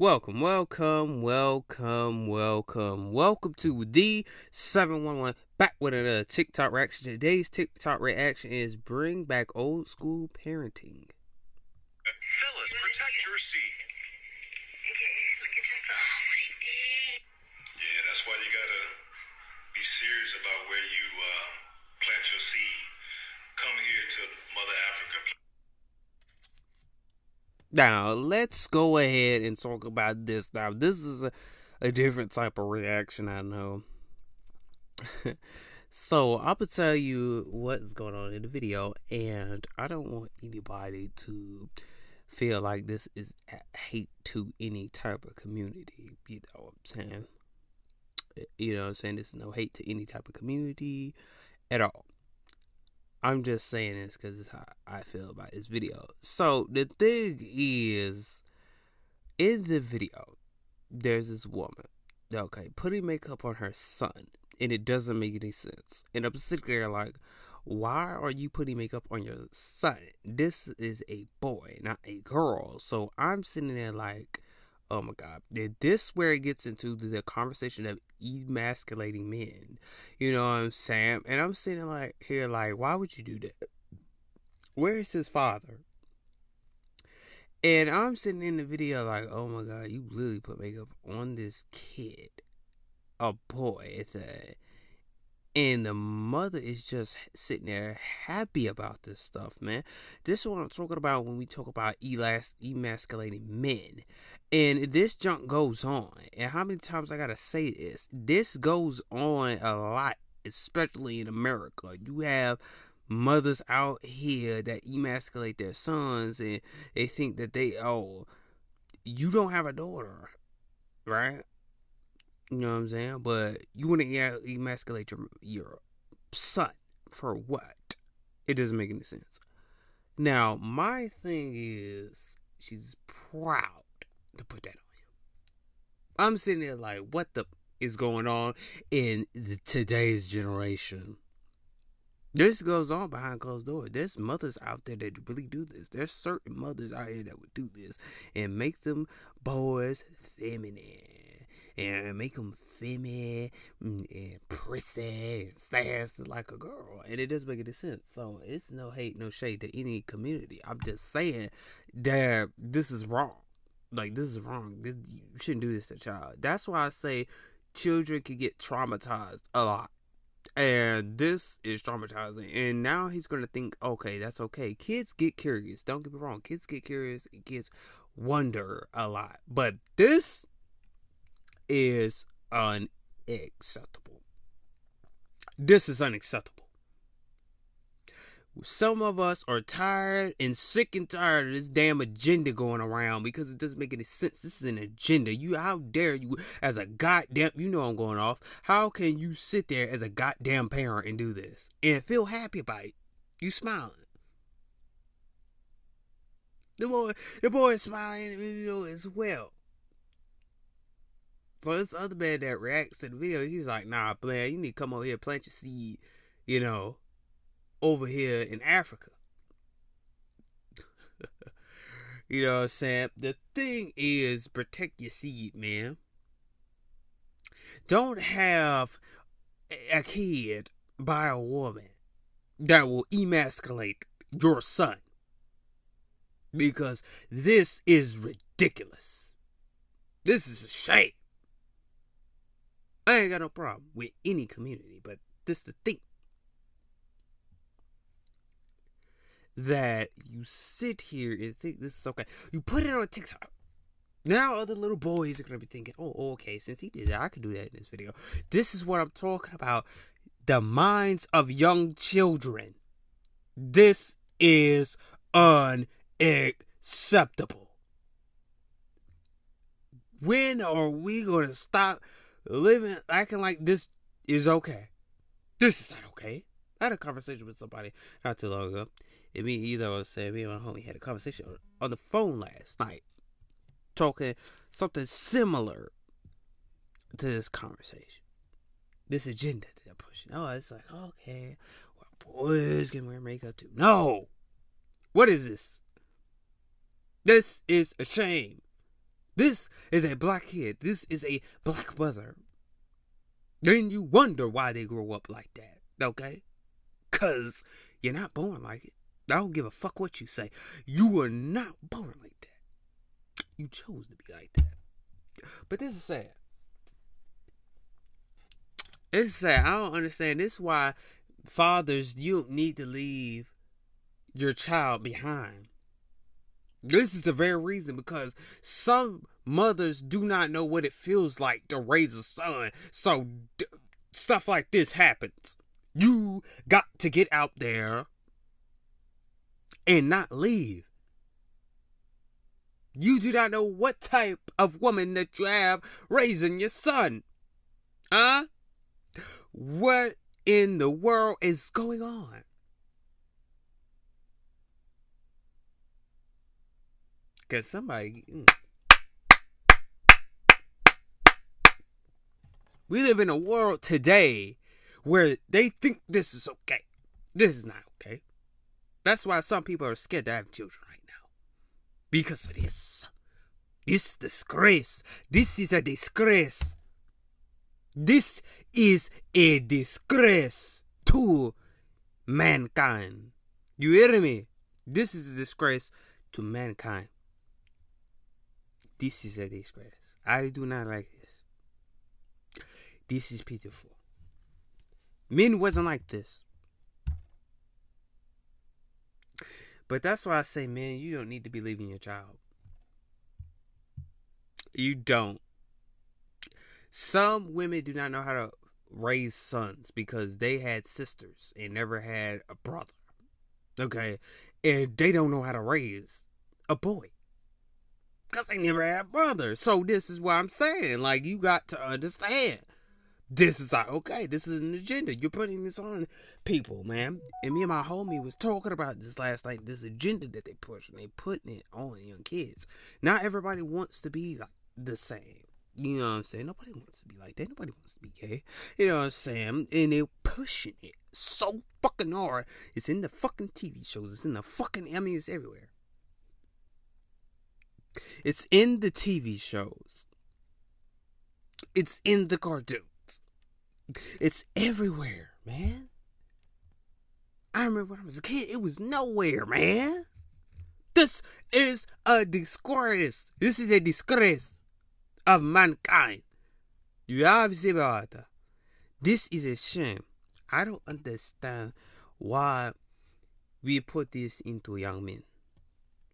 Welcome, welcome, welcome, welcome, welcome to the 711 back with another TikTok reaction. Today's TikTok reaction is bring back old school parenting. Fellas, protect your seed. look at yourself. Yeah, that's why you gotta be serious about where you uh, plant your seed. Come here to Mother Africa. Now, let's go ahead and talk about this. Now, this is a, a different type of reaction, I know. so, I'm going to tell you what's going on in the video, and I don't want anybody to feel like this is hate to any type of community. You know what I'm saying? You know what I'm saying? This is no hate to any type of community at all. I'm just saying this because it's how I feel about this video. So the thing is, in the video, there's this woman, okay, putting makeup on her son, and it doesn't make any sense. And I'm sitting there like, why are you putting makeup on your son? This is a boy, not a girl. So I'm sitting there like, oh my god. This where it gets into the conversation of emasculating men. You know what i'm saying? And i'm sitting like here like why would you do that? Where is his father? And i'm sitting in the video like oh my god you literally put makeup on this kid. A boy. It's a and the mother is just sitting there happy about this stuff, man. This is what I'm talking about when we talk about elas- emasculating men. And this junk goes on. And how many times I gotta say this? This goes on a lot, especially in America. You have mothers out here that emasculate their sons and they think that they, oh, you don't have a daughter, right? You know what I'm saying? But you want to emasculate your your son for what? It doesn't make any sense. Now, my thing is, she's proud to put that on you. I'm sitting there like, what the is going on in the, today's generation? This goes on behind closed doors. There's mothers out there that really do this. There's certain mothers out here that would do this and make them boys feminine and make them feminine and prissy and sassy like a girl. And it doesn't make any sense. So it's no hate, no shade to any community. I'm just saying that this is wrong. Like this is wrong. This, you shouldn't do this to a child. That's why I say children can get traumatized a lot. And this is traumatizing. And now he's going to think, okay, that's okay. Kids get curious. Don't get me wrong. Kids get curious. Kids wonder a lot. But this is unacceptable. This is unacceptable. Some of us are tired and sick and tired of this damn agenda going around because it doesn't make any sense. This is an agenda. You, how dare you, as a goddamn, you know I'm going off. How can you sit there as a goddamn parent and do this and feel happy about it? You smiling. The boy, the boy is smiling in the video as well. So this other man that reacts to the video, he's like, nah, man, you need to come over here plant your seed, you know, over here in Africa. you know what I'm saying? The thing is protect your seed, man. Don't have a kid by a woman that will emasculate your son. Because this is ridiculous. This is a shame. I ain't got no problem with any community, but this the thing. That you sit here and think this is okay. You put it on TikTok. Now other little boys are gonna be thinking, oh, okay, since he did that, I could do that in this video. This is what I'm talking about. The minds of young children. This is unacceptable. When are we gonna stop living acting like this is okay. This is not okay. I had a conversation with somebody not too long ago. And me either was saying me and my homie had a conversation on the phone last night. Talking something similar to this conversation. This agenda that they're pushing. Oh, it's like, okay, well, boys can wear makeup too. No! What is this? This is a shame. This is a black kid. This is a black mother. Then you wonder why they grow up like that, okay? Cause you're not born like it. I don't give a fuck what you say. You were not born like that. You chose to be like that. But this is sad. It's sad. I don't understand. This is why fathers, you need to leave your child behind. This is the very reason because some mothers do not know what it feels like to raise a son. So d- stuff like this happens. You got to get out there and not leave. You do not know what type of woman that you have raising your son. Huh? What in the world is going on? Cause somebody. mm. We live in a world today where they think this is okay. This is not. That's why some people are scared to have children right now. Because of this. This disgrace. This is a disgrace. This is a disgrace to mankind. You hear me? This is a disgrace to mankind. This is a disgrace. I do not like this. This is pitiful. Men wasn't like this. But that's why I say, man, you don't need to be leaving your child. You don't. Some women do not know how to raise sons because they had sisters and never had a brother. Okay? And they don't know how to raise a boy. Because they never had brothers. So this is what I'm saying. Like, you got to understand. This is like, okay, this is an agenda. You're putting this on people, man. And me and my homie was talking about this last night. This agenda that they push and they putting it on young kids. Not everybody wants to be like the same. You know what I'm saying? Nobody wants to be like that. Nobody wants to be gay. You know what I'm saying? And they're pushing it so fucking hard. It's in the fucking TV shows. It's in the fucking, I mean, it's everywhere. It's in the TV shows. It's in the cartoons. It's everywhere, man. I remember when I was a kid, it was nowhere, man. This is a disgrace. This is a disgrace of mankind. You have Zibata. This is a shame. I don't understand why we put this into young men.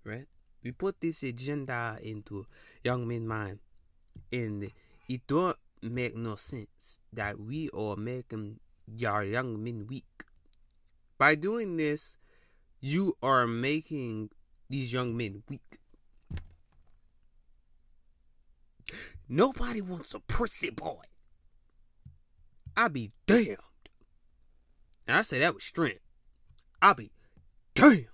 Right? We put this agenda into young men's mind. And it don't make no sense that we are making our young men weak. By doing this, you are making these young men weak. Nobody wants a prissy boy. I be damned. And I say that with strength. I be damned.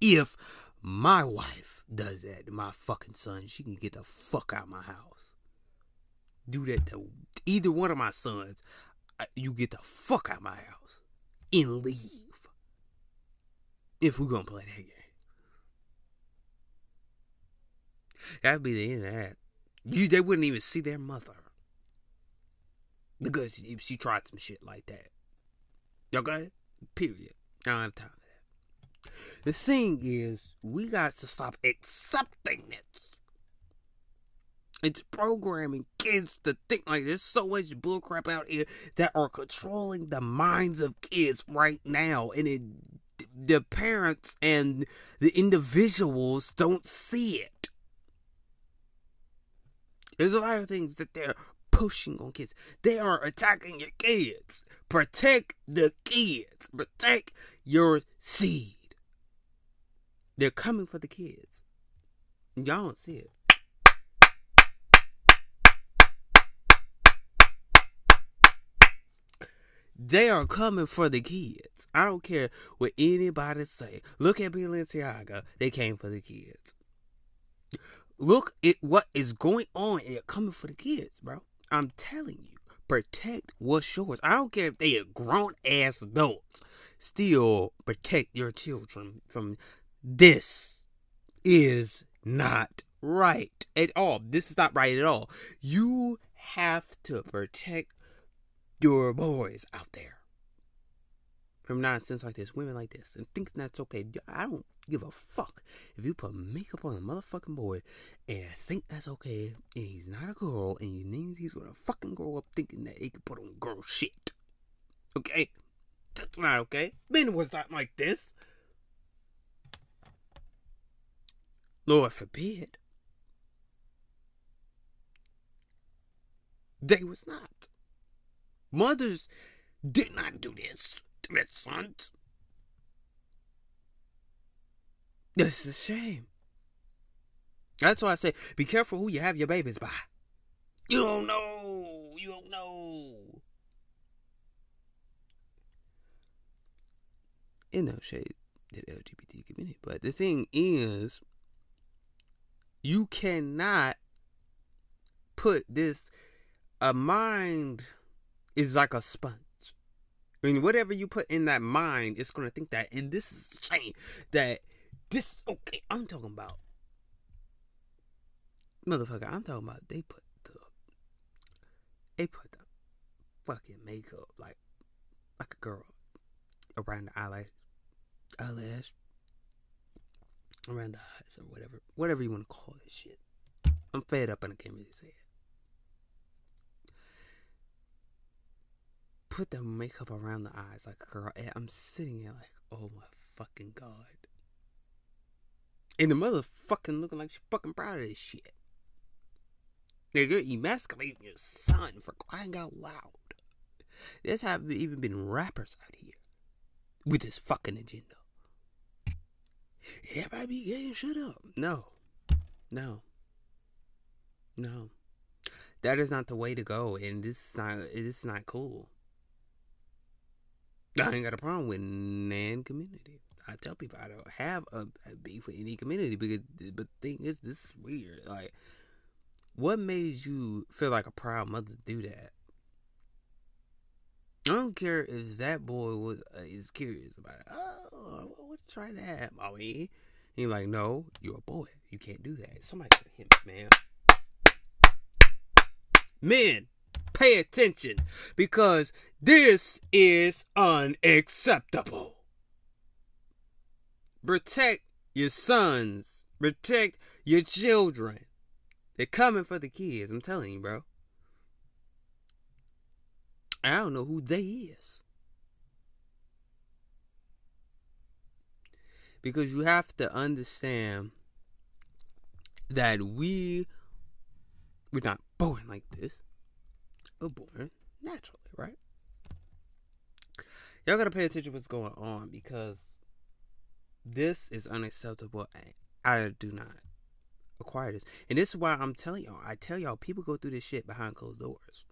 If my wife does that to my fucking son, she can get the fuck out of my house. Do that to either one of my sons, you get the fuck out of my house and leave. If we're gonna play that game. That'd be the end of that. You they wouldn't even see their mother. Because if she tried some shit like that. Okay? Period. I don't have time for that. The thing is, we got to stop accepting this. It's programming kids to think like there's so much bullcrap out here that are controlling the minds of kids right now, and it, the parents and the individuals don't see it. There's a lot of things that they're pushing on kids. They are attacking your kids. Protect the kids. Protect your seed. They're coming for the kids. Y'all don't see it. They are coming for the kids. I don't care what anybody say. Look at Balenciaga. They came for the kids. Look at what is going on. They're coming for the kids, bro. I'm telling you. Protect what's yours. I don't care if they are grown ass adults. Still protect your children from this is not right at all. This is not right at all. You have to protect your boys out there from nonsense like this, women like this, and thinking that's okay. I don't give a fuck if you put makeup on a motherfucking boy and think that's okay, and he's not a girl, and you think he's gonna fucking grow up thinking that he can put on girl shit. Okay? That's not okay. Men was not like this. Lord forbid. They was not. Mothers did not do this to their sons. This is a shame. That's why I say be careful who you have your babies by. You don't know. You don't know. In no shade to the LGBT community, but the thing is, you cannot put this. A mind is like a sponge. I mean, whatever you put in that mind, it's gonna think that. And this is shame that this. Okay, I'm talking about motherfucker. I'm talking about they put the they put the fucking makeup like like a girl around the eyelash, eyelash, around the eyes or whatever, whatever you want to call this shit. I'm fed up and I can't really say it. Put the makeup around the eyes like a girl. And I'm sitting here like, oh my fucking god. And the motherfucking looking like she's fucking proud of this shit. Nigga, emasculating your son for crying out loud. There's have even been rappers out here with this fucking agenda. Everybody be getting shut up. No. No. No. That is not the way to go, and this is not this is not cool. I ain't got a problem with nan community. I tell people I don't have a, a beef with any community because but the thing is this is weird. Like what made you feel like a proud mother to do that? I don't care if that boy was uh, is curious about it. Oh, I want to try that, mommy. He's like, no, you're a boy. You can't do that. Somebody hit me, man. Men, pay attention because this is unacceptable. Protect your sons. Protect your children. They're coming for the kids. I'm telling you, bro. I don't know who they is. Because you have to understand that we we're not born like this. Born naturally, right? Y'all gotta pay attention to what's going on because this is unacceptable. I do not acquire this. And this is why I'm telling y'all. I tell y'all, people go through this shit behind closed doors.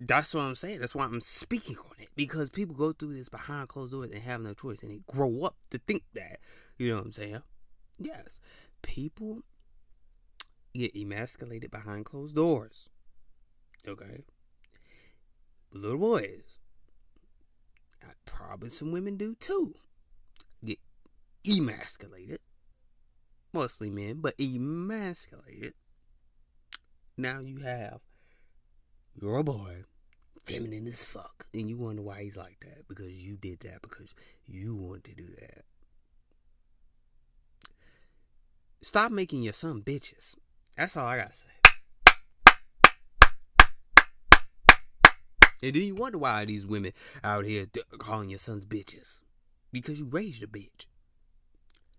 That's what I'm saying. That's why I'm speaking on it. Because people go through this behind closed doors and have no choice. And they grow up to think that. You know what I'm saying? Yes. People get emasculated behind closed doors. Okay? Little boys. Uh, probably some women do too. Get emasculated. Mostly men, but emasculated. Now you have you're a boy, feminine as fuck, and you wonder why he's like that because you did that because you want to do that. Stop making your son bitches. That's all I gotta say. And then you wonder why these women out here calling your sons bitches. Because you raised a bitch.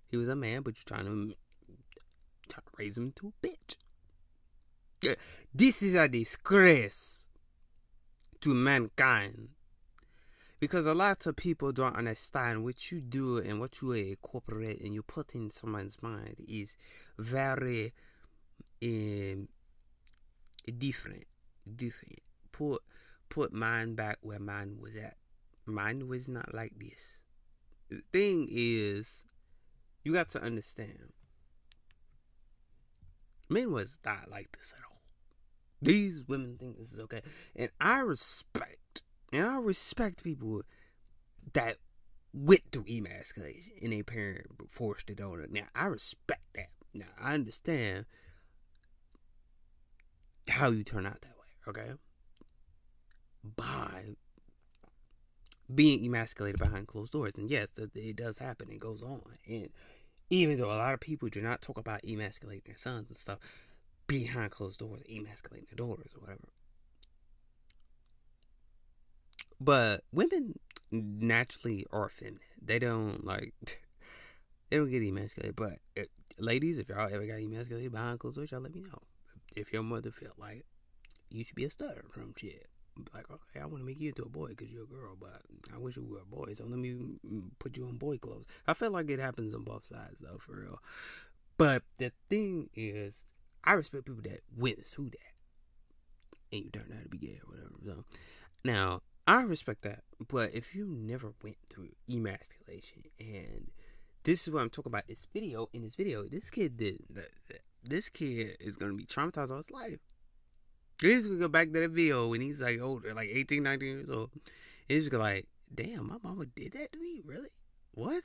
He was a man, but you're trying to, trying to raise him into a bitch. This is a disgrace to mankind. Because a lot of people don't understand what you do and what you incorporate and you put in someone's mind is very um, different. Different. Put put mine back where mine was at. Mine was not like this. The thing is, you got to understand. Men was not like this at all. These women think this is okay. And I respect, and I respect people that went through emasculation and their parent forced it on them. Now, I respect that. Now I understand how you turn out that way, okay? By being emasculated behind closed doors. And yes, it, it does happen. It goes on. And even though a lot of people do not talk about emasculating their sons and stuff behind closed doors, emasculating their daughters or whatever. But women naturally are. They don't like they don't get emasculated. But if, ladies, if y'all ever got emasculated behind closed doors, y'all let me know. If your mother felt like you should be a stud from shit, like okay, I want to make you into a boy because you're a girl, but I wish you were a boy, so let me mm, put you on boy clothes. I feel like it happens on both sides though, for real. But the thing is, I respect people that went through that and you turned out to be gay or whatever. So now I respect that, but if you never went through emasculation, and this is what I'm talking about, this video. In this video, this kid did. This kid is gonna be traumatized all his life. He's gonna go back to that video when he's like older, like 18, 19 years old. He's gonna like, damn, my mama did that to me? Really? What?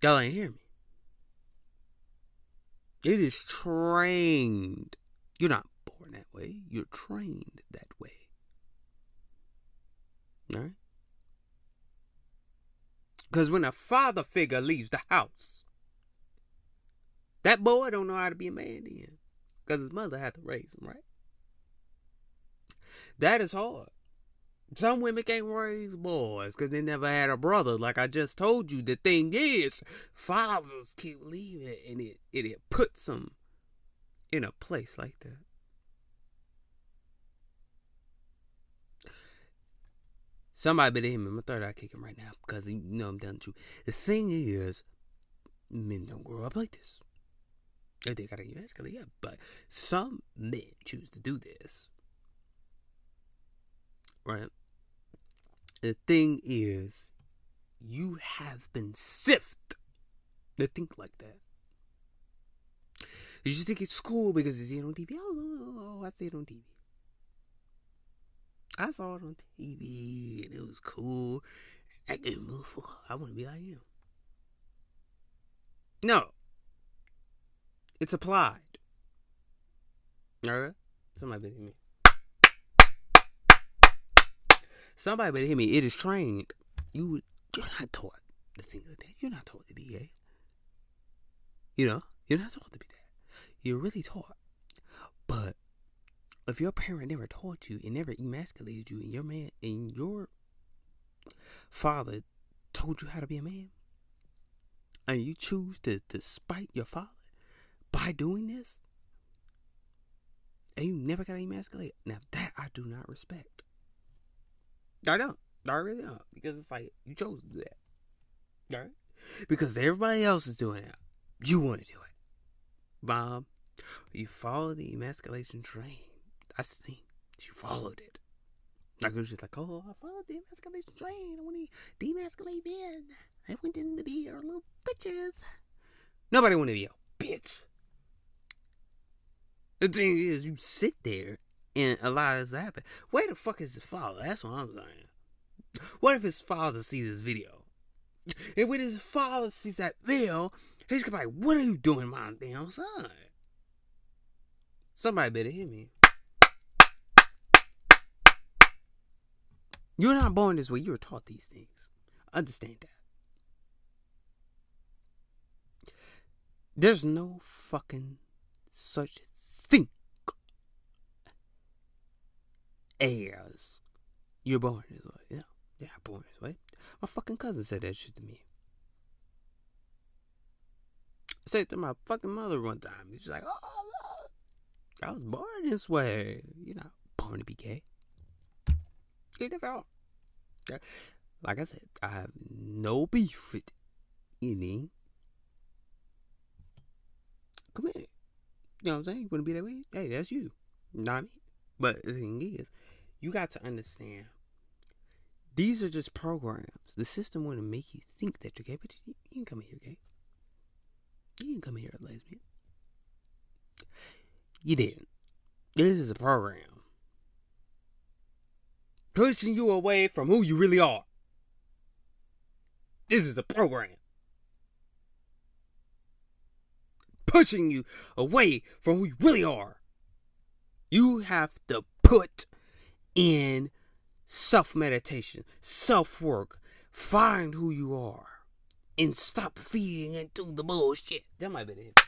Y'all ain't hear me. It is trained. You're not born that way. You're trained that way. Alright? Because when a father figure leaves the house, that boy don't know how to be a man then. Because his mother had to raise him, right? That is hard. Some women can't raise boys because they never had a brother. Like I just told you, the thing is, fathers keep leaving, and it it, it puts them in a place like that. Somebody better hit me. My third eye kicking right now because you know I'm the truth. The thing is, men don't grow up like this. They gotta emasculate, yeah, but some men choose to do this. Right? The thing is, you have been sifted to think like that. You just think it's cool because you see it on TV. Oh oh, oh, oh, oh, I see it on TV. I saw it on TV and it was cool. I can move. I want to be like him. No. It's applied. Alright? Somebody better hit me. Somebody better hit me. It is trained. You you're not taught to think like that. You're not taught to be gay. You know? You're not taught to be that. You're really taught. But if your parent never taught you and never emasculated you and your man and your father told you how to be a man and you choose to, to spite your father by doing this and you never got emasculated now that i do not respect i don't i really don't because it's like you chose to do that all right because everybody else is doing it you want to do it mom you follow the emasculation train that's the thing. She followed it. Like it was just like, oh, I followed the emasculation train. I want to demasculate men. I went in to be our little bitches. Nobody want to be a bitch. The thing is, you sit there and allow this to happen. Where the fuck is his father? That's what I'm saying. What if his father sees this video? And when his father sees that video, he's gonna be like, what are you doing, my damn son? Somebody better hear me. You're not born this way. You were taught these things. Understand that. There's no fucking such thing as you're born this way. Yeah, you're born this way. My fucking cousin said that shit to me. I said it to my fucking mother one time. She's like, oh, I was born this way. You're not born to be gay. You never are. Like I said, I have no beef with any community. You know what I'm saying? You want to be that way? Hey, that's you. Not me. But the thing is, you got to understand these are just programs. The system want to make you think that you're gay, but you didn't come here gay. You didn't come here a lesbian. You didn't. This is a program pushing you away from who you really are. This is a program. Pushing you away from who you really are. You have to put in self meditation, self work, find who you are, and stop feeding into the bullshit. That might be it.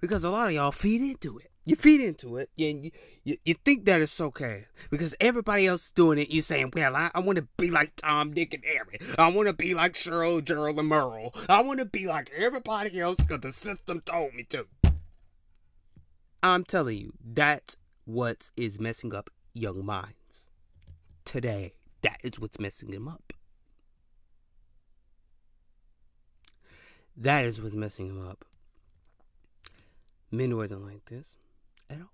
Because a lot of y'all feed into it. You feed into it, and you, you, you think that it's okay because everybody else is doing it. You're saying, "Well, I, I want to be like Tom, Dick, and Harry. I want to be like Cheryl, Gerald, and Merle. I want to be like everybody else because the system told me to." I'm telling you, that's what is messing up young minds today. That is what's messing them up. That is what's messing them up. Men wasn't like this at all.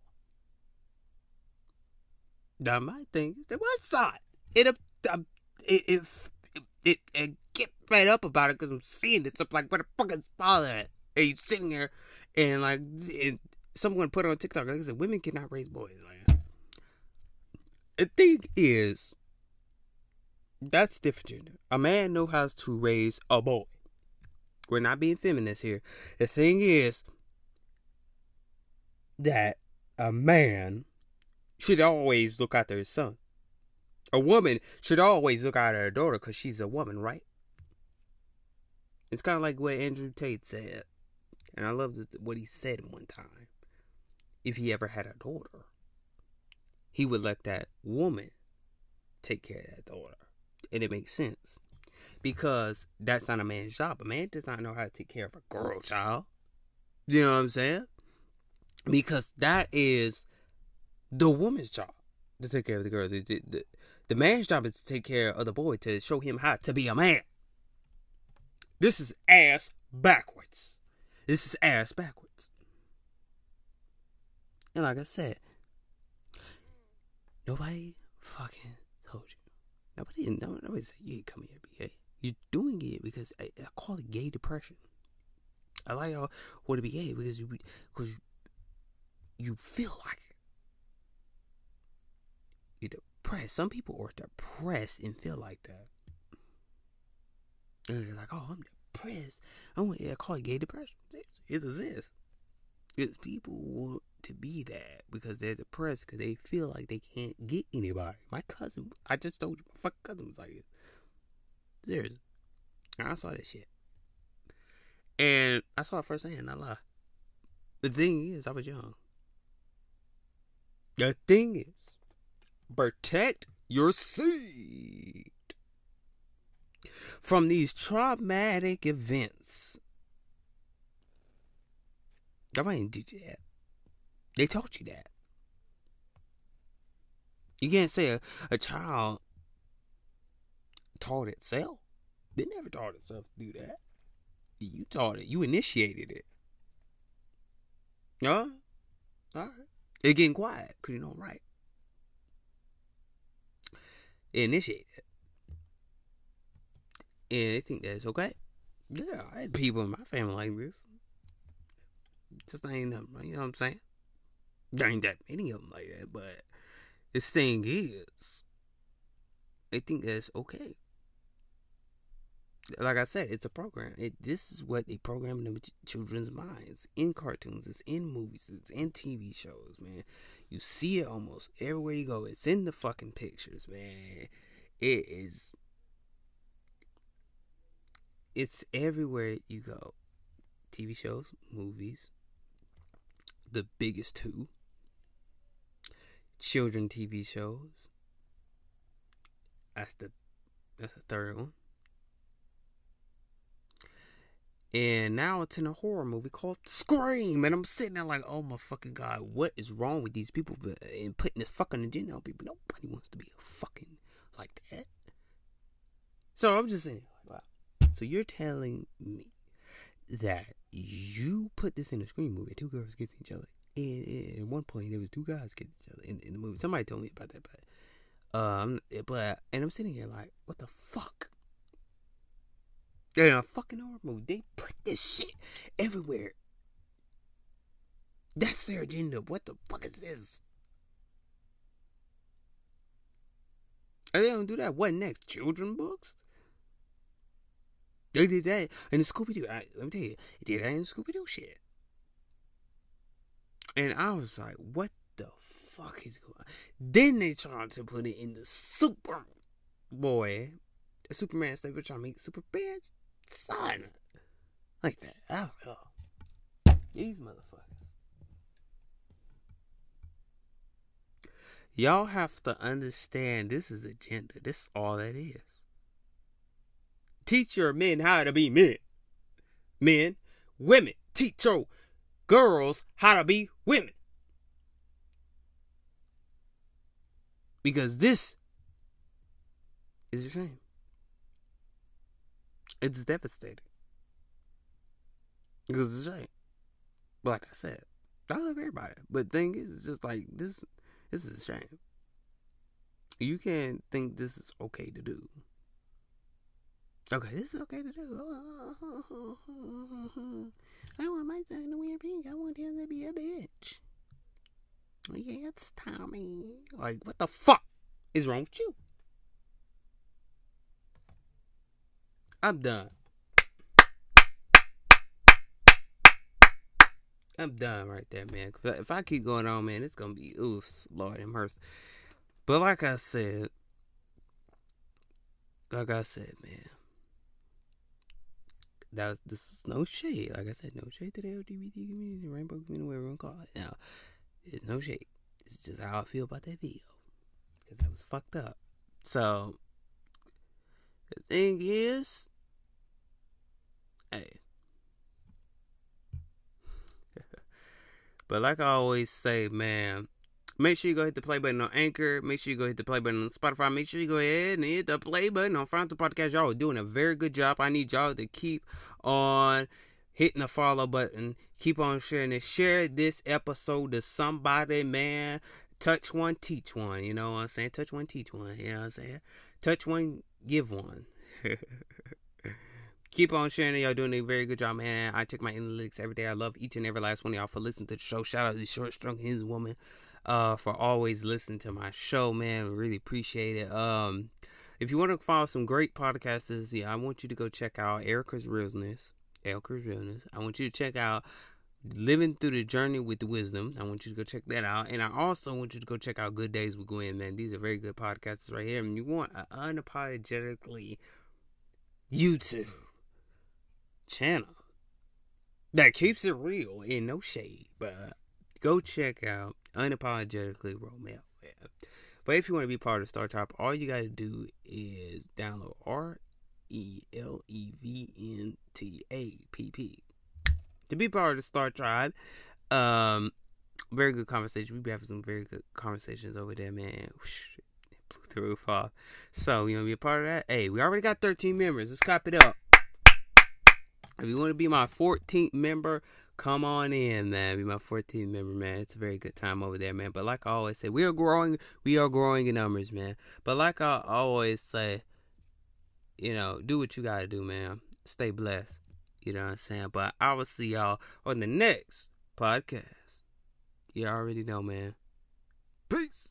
Now my thing is that was not. It, uh, it, it, it, it, get fed up about it because I'm seeing this stuff like, where the fuck is father? And sitting there and like, and someone put it on TikTok. Like I said, women cannot raise boys. Like, the thing is, that's different gender. A man knows how to raise a boy. We're not being feminist here. The thing is that a man should always look after his son. A woman should always look after her daughter because she's a woman, right? It's kind of like what Andrew Tate said. And I love what he said one time. If he ever had a daughter, he would let that woman take care of that daughter. And it makes sense. Because that's not a man's job. A man does not know how to take care of a girl child. You know what I'm saying? Because that is the woman's job to take care of the girl. The, the, the, man's job is to take care of the boy, to show him how to be a man. This is ass backwards. This is ass backwards. And like I said, nobody fucking told you. Nobody, nobody, nobody said you ain't coming here to be gay. You're doing it because I, I call it gay depression. I like y'all want to be gay because you because you feel like. You're depressed. Some people are depressed and feel like that. And they're like, oh, I'm depressed. I want to call it gay depression. It exists. Because people want to be that because they're depressed because they feel like they can't get anybody. My cousin, I just told you, my fucking cousin was like, this. seriously. I saw that shit. And I saw it firsthand, not lie. The thing is, I was young. The thing is, protect your seed from these traumatic events. Nobody didn't teach you that. They taught you that. You can't say a, a child taught itself. They never taught itself to do that. You taught it. You initiated it. No? All right. It getting quiet because you know I'm right. It initiated it. And they think that's okay. Yeah, I had people in my family like this. Just ain't nothing, you know what I'm saying? There ain't that many of them like that, but this thing is, they think that's okay. Like I said, it's a program. It, this is what they program in the children's minds in cartoons, it's in movies, it's in TV shows, man. You see it almost everywhere you go. It's in the fucking pictures, man. It is. It's everywhere you go. TV shows, movies, the biggest two children TV shows. That's the that's the third one. And now it's in a horror movie called Scream. And I'm sitting there like, oh my fucking god, what is wrong with these people and putting this fucking agenda on people? Nobody wants to be fucking like that. So I'm just saying, wow. So you're telling me that you put this in a Scream movie, two girls kiss each other, and at one point there was two guys kissing each other in, in the movie. Somebody told me about that, but um, but and I'm sitting here like, what the fuck? They're in a fucking horror movie, they put this shit everywhere. That's their agenda. What the fuck is this? And they don't do that. What next? Children books? They did that in the Scooby Doo. Let me tell you, they did that in Scooby Doo shit. And I was like, what the fuck is going on? Then they tried to put it in the Super Boy, Superman stuff, which I mean, Superman's son. Like that. Oh, oh. These motherfuckers. Y'all have to understand this is agenda. This is all that is. Teach your men how to be men. Men, women, teach your girls how to be women. Because this is a shame. It's devastating. Because it's a shame. Like I said, I love everybody. But thing is, it's just like this. This is a shame. You can't think this is okay to do. Okay, this is okay to do. I want my son to wear pink. I want him to be a bitch. Yes, Tommy. Like, what the fuck is wrong with you? I'm done. I'm done right there, man. Cause if I keep going on, man, it's gonna be oofs, Lord and mercy. But like I said, like I said, man, that was this was no shade. Like I said, no shade to the LGBT community, rainbow community, whatever you want to call it. Now, it's no shade. It's just how I feel about that video because that was fucked up. So the thing is, hey. but like I always say, man, make sure you go hit the play button on Anchor. Make sure you go hit the play button on Spotify. Make sure you go ahead and hit the play button on Frontal Podcast. Y'all are doing a very good job. I need y'all to keep on hitting the follow button. Keep on sharing it. Share this episode to somebody, man. Touch one, teach one. You know what I'm saying? Touch one, teach one. You know what I'm saying? Touch one, give one. Keep on sharing. Y'all doing a very good job, man. I check my analytics every day. I love each and every last one of y'all for listening to the show. Shout out to the Short Strong His Woman uh, for always listening to my show, man. Really appreciate it. Um, if you want to follow some great podcasters, yeah, I want you to go check out Erica's Realness. Erica's Realness. I want you to check out Living Through the Journey with Wisdom. I want you to go check that out. And I also want you to go check out Good Days with Gwen, man. These are very good podcasts right here. And you want an unapologetically YouTube channel that keeps it real in no shade. But go check out Unapologetically Romeo. But if you want to be part of Star Tribe, all you got to do is download R E L E V N T A P P to be part of the Star Tribe. Um, very good conversation. We be having some very good conversations over there, man. Whoosh, blew the roof off. So you want to be a part of that? Hey, we already got 13 members. Let's cop it up. If you want to be my 14th member, come on in, man. Be my 14th member, man. It's a very good time over there, man. But like I always say, we are growing. We are growing in numbers, man. But like I always say, you know, do what you gotta do, man. Stay blessed. You know what I'm saying? But I will see y'all on the next podcast. You already know, man. Peace.